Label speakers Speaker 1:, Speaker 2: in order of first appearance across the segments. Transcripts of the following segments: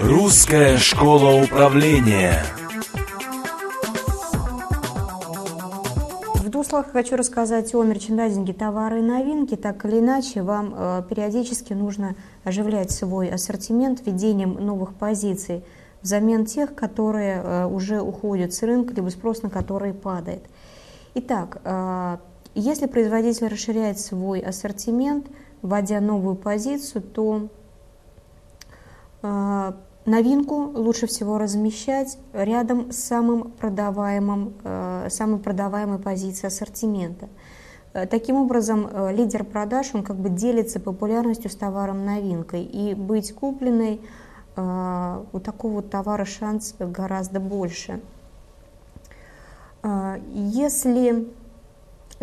Speaker 1: Русская школа управления.
Speaker 2: В двух словах хочу рассказать о мерчендайзинге товары и новинки. Так или иначе, вам э, периодически нужно оживлять свой ассортимент введением новых позиций взамен тех, которые э, уже уходят с рынка, либо спрос на которые падает. Итак, э, если производитель расширяет свой ассортимент, вводя новую позицию, то новинку лучше всего размещать рядом с самым продаваемым, э, самой продаваемой позицией ассортимента. Э, таким образом, лидер продаж, он как бы делится популярностью с товаром новинкой, и быть купленной у такого товара шанс гораздо больше. Если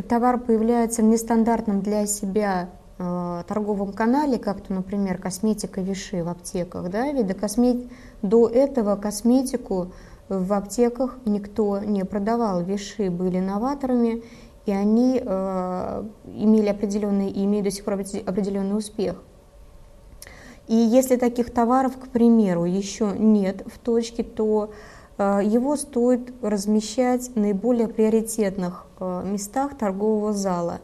Speaker 2: товар появляется в нестандартном для себя э, торговом канале, как-то, например, косметика Виши в аптеках, да, ведь до, космет... до этого косметику в аптеках никто не продавал. Виши были новаторами, и они э, имели определенный, и имеют до сих пор определенный успех. И если таких товаров, к примеру, еще нет в точке, то Э, его стоит размещать в наиболее приоритетных э, местах торгового зала.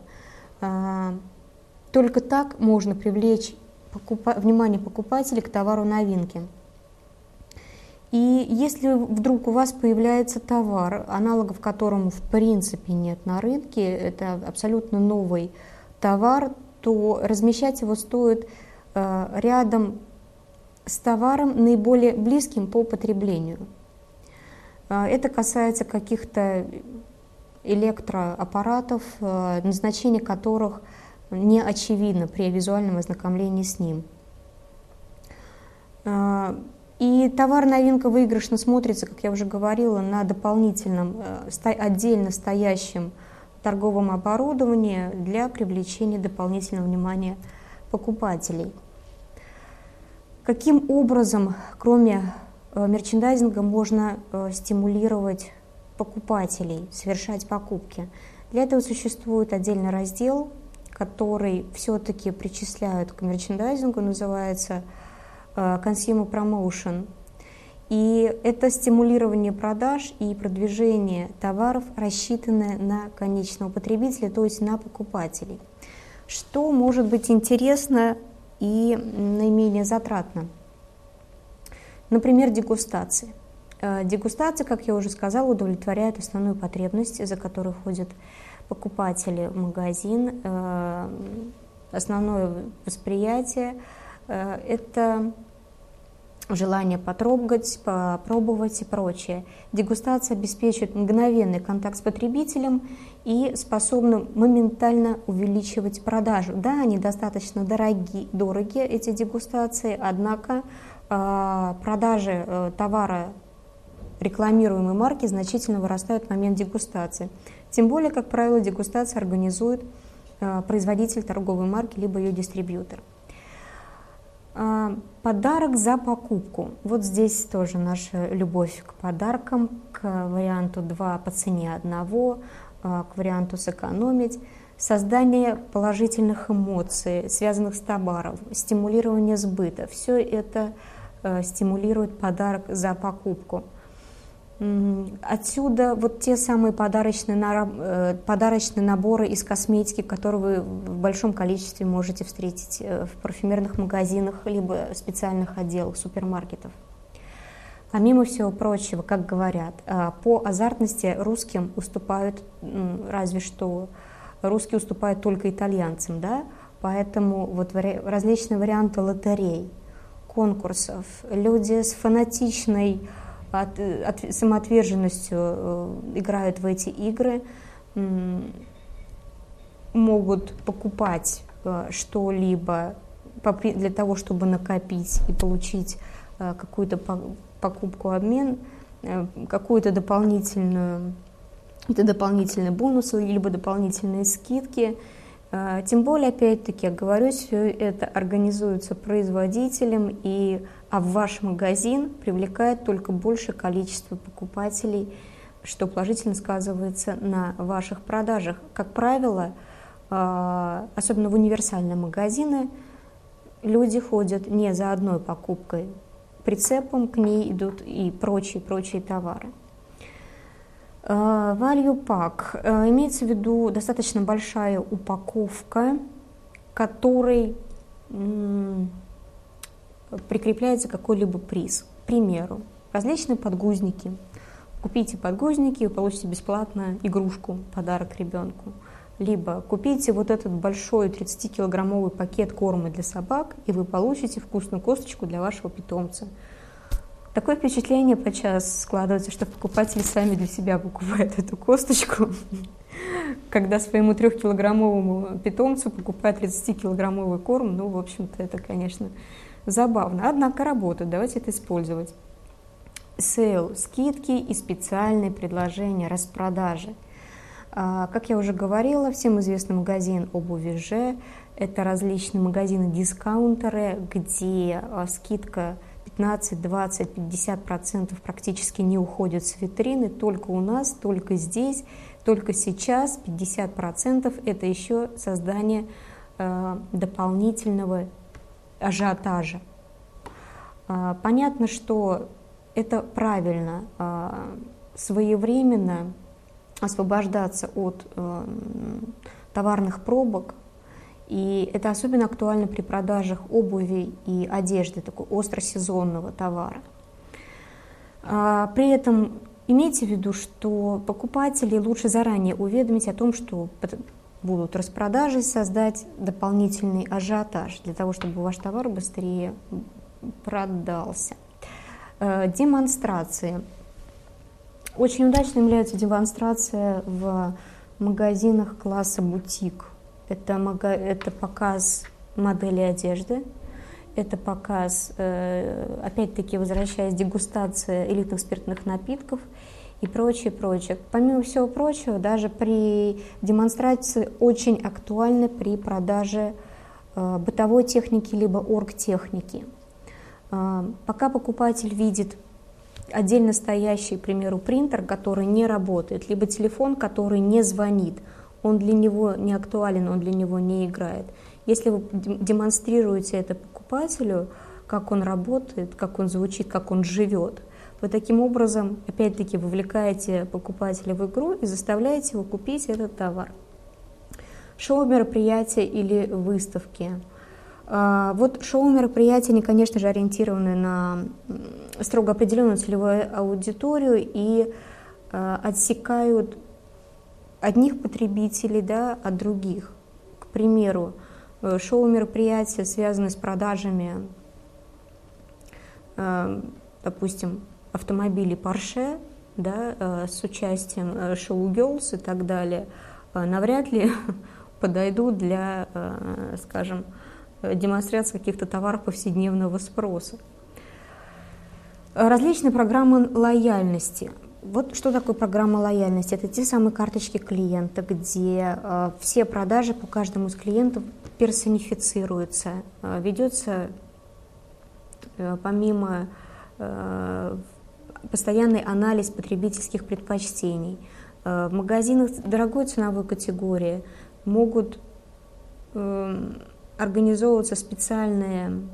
Speaker 2: Э, только так можно привлечь внимание покупателей к товару новинки. И если вдруг у вас появляется товар, аналогов которому в принципе нет на рынке, это абсолютно новый товар, то размещать его стоит рядом с товаром наиболее близким по потреблению – а, это касается каких-то электроаппаратов, а, назначение которых не очевидно при визуальном ознакомлении с ним. А, и товар новинка выигрышно смотрится, как я уже говорила, на дополнительном, отдельно стоящем торговом оборудовании для привлечения дополнительного внимания покупателей. Каким образом, кроме Э, мерчендайзингом можно э, стимулировать покупателей, совершать покупки. Для этого существует отдельный раздел, который все-таки причисляют к мерчендайзингу, называется э, Consumer Promotion. И это стимулирование продаж и продвижение товаров, рассчитанное на конечного потребителя, то есть на покупателей. Что может быть интересно и наименее затратно? Например, дегустации. Э, дегустация, как я уже сказала, удовлетворяет основную потребность, за которой ходят покупатели в магазин. Э, основное восприятие э, – это желание потрогать, попробовать и прочее. Дегустация обеспечивает мгновенный контакт с потребителем и способна моментально увеличивать продажу. Да, они достаточно дорогие, дорогие, эти дегустации, однако а, продажи э, товара рекламируемой марки значительно вырастают в момент дегустации. Тем более, как правило, дегустация организует э, производитель торговой марки либо ее дистрибьютор. А, подарок за покупку. Вот здесь тоже наша любовь к подаркам, к варианту 2 по цене одного, а, к варианту сэкономить создание положительных эмоций, связанных с товаром, стимулирование сбыта. Все это Э, стимулирует подарок за покупку. Отсюда вот те самые подарочные, э, подарочные наборы из косметики, которые вы в большом количестве можете встретить э, в парфюмерных магазинах либо специальных отделах супермаркетов. Помимо всего прочего, как говорят, по азартности русским уступают, разве что русские уступают только итальянцам, да? поэтому вот различные варианты лотерей – конкурсов, люди с фанатичной от, от, самоотверженностью э, играют в эти игры, могут покупать э, что-либо для того, чтобы накопить и получить э, какую-то покупку-обмен, какую-то дополнительную, это дополнительные бонусы, либо дополнительные скидки – тем более, опять-таки, говорю, все это организуется производителем, и, а в ваш магазин привлекает только большее количество покупателей, что положительно сказывается на ваших продажах. Как правило, а, особенно в универсальные магазины, люди ходят не за одной покупкой прицепом к ней идут и прочие-прочие товары. Value Pack имеется в виду достаточно большая упаковка, которой прикрепляется какой-либо приз. К примеру, различные подгузники. Купите подгузники, вы получите бесплатно игрушку, подарок ребенку. Либо купите вот этот большой 30-килограммовый пакет корма для собак, и вы получите вкусную косточку для вашего питомца. Такое впечатление подчас складывается, что покупатели сами для себя покупают эту косточку, когда своему трехкилограммовому питомцу покупают 30-килограммовый корм. Ну, в общем-то, это, конечно, забавно. Однако работает, давайте это использовать. Сейл – скидки и специальные предложения, распродажи. А, как я уже говорила, всем известный магазин обуви Ж – это различные магазины-дискаунтеры, где а, скидка 15, 20, 50 процентов практически не уходит с витрины, только у нас, только здесь, только сейчас 50 процентов – это еще создание э, дополнительного ажиотажа. Э, понятно, что это правильно, э, своевременно освобождаться от э, товарных пробок, и это особенно актуально при продажах обуви и одежды, такого остросезонного товара. А, при этом имейте в виду, что покупателей лучше заранее уведомить о том, что будут распродажи, создать дополнительный ажиотаж для того, чтобы ваш товар быстрее продался. А, демонстрации. Очень удачной является демонстрация в магазинах класса бутик. Это, это показ модели одежды, это показ, э, опять-таки, возвращаясь, дегустация элитных спиртных напитков и прочее, прочее. Помимо всего прочего, даже при демонстрации очень актуальны при продаже э, бытовой техники либо оргтехники. Э, пока покупатель видит отдельно стоящий, к примеру, принтер, который не работает, либо телефон, который не звонит – он для него не актуален, он для него не играет. Если вы демонстрируете это покупателю, как он работает, как он звучит, как он живет, вы таким образом, опять-таки, вовлекаете покупателя в игру и заставляете его купить этот товар. Шоу мероприятия или выставки. А, вот шоу мероприятия, они, конечно же, ориентированы на строго определенную целевую аудиторию и а, отсекают одних потребителей да, от других. К примеру, э, шоу-мероприятия, связанные с продажами, э, допустим, автомобилей Porsche, да, э, с участием шоу Girls и так далее, навряд ли подойдут для, скажем, демонстрации каких-то товаров повседневного спроса. Различные программы лояльности – вот что такое программа лояльности? Это те самые карточки клиента, где э, все продажи по каждому из клиентов персонифицируются, э, ведется э, помимо э, постоянный анализ потребительских предпочтений. Э, в магазинах дорогой ценовой категории могут э, организовываться специальные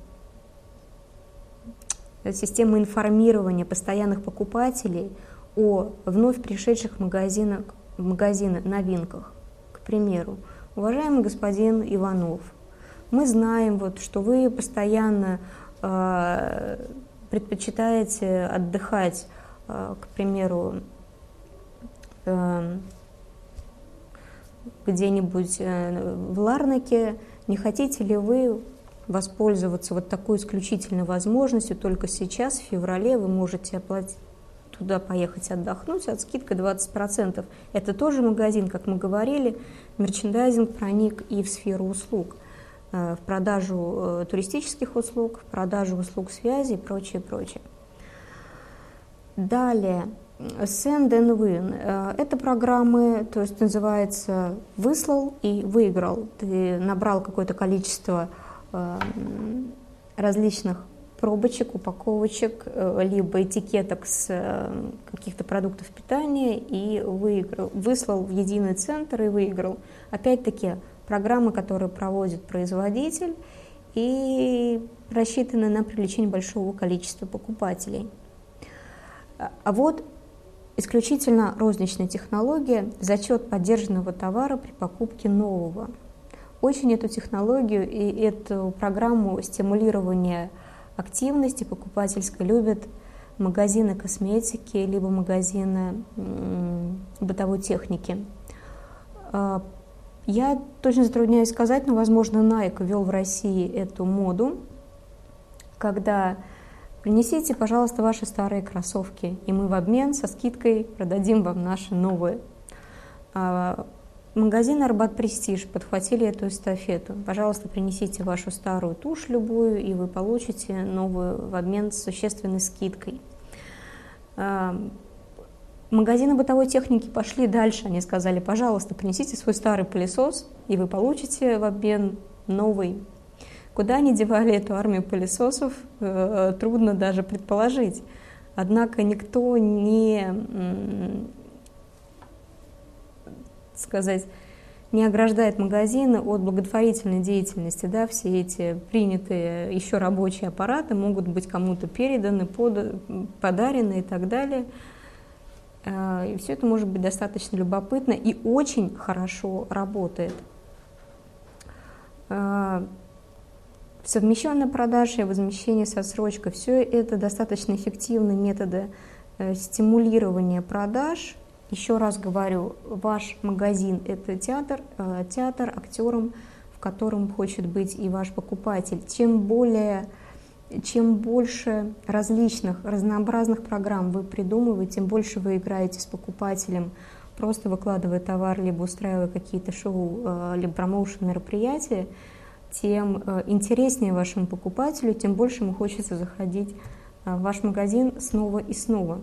Speaker 2: э, системы информирования постоянных покупателей – о вновь пришедших в магазины, в магазины новинках. К примеру, уважаемый господин Иванов, мы знаем, вот, что вы постоянно э, предпочитаете отдыхать, э, к примеру, э, где-нибудь э, в Ларнаке. Не хотите ли вы воспользоваться вот такой исключительной возможностью? Только сейчас, в феврале, вы можете оплатить туда поехать отдохнуть, от скидка 20%. Это тоже магазин, как мы говорили, мерчендайзинг проник и в сферу услуг, в продажу э, туристических услуг, в продажу услуг связи и прочее, прочее. Далее, Send and Win. Э, это программы, то есть называется «выслал и выиграл». Ты набрал какое-то количество различных пробочек, упаковочек, э, либо этикеток с э, каких-то продуктов питания и выиграл, выслал в единый центр и выиграл. Опять-таки, программы, которые проводит производитель, и рассчитаны на привлечение большого количества покупателей. А вот исключительно розничная технология – зачет поддержанного товара при покупке нового. Очень эту технологию и эту программу стимулирования активности покупательской любят магазины косметики, либо магазины бытовой техники. А, я точно затрудняюсь сказать, но, возможно, Nike ввел в России эту моду, когда принесите, пожалуйста, ваши старые кроссовки, и мы в обмен со скидкой продадим вам наши новые. А, Магазин Арбат Престиж подхватили эту эстафету. Пожалуйста, принесите вашу старую тушь любую, и вы получите новую в обмен с существенной скидкой. Магазины бытовой техники пошли дальше. Они сказали, пожалуйста, принесите свой старый пылесос, и вы получите в обмен новый. Куда они девали эту армию пылесосов, э, трудно даже предположить. Однако никто не сказать, не ограждает магазины от благотворительной деятельности. Да, все эти принятые еще рабочие аппараты могут быть кому-то переданы, под, подарены и так далее. А, и все это может быть достаточно любопытно и очень хорошо работает. А, совмещенная продажа и возмещение со срочкой – все это достаточно эффективные методы э, стимулирования продаж – еще раз говорю, ваш магазин – это театр, э, театр актером, в котором хочет быть и ваш покупатель. Чем более чем больше различных, разнообразных программ вы придумываете, тем больше вы играете с покупателем, просто выкладывая товар, либо устраивая какие-то шоу, э, либо промоушен мероприятия, тем э, интереснее вашему покупателю, тем больше ему хочется заходить в ваш магазин снова и снова.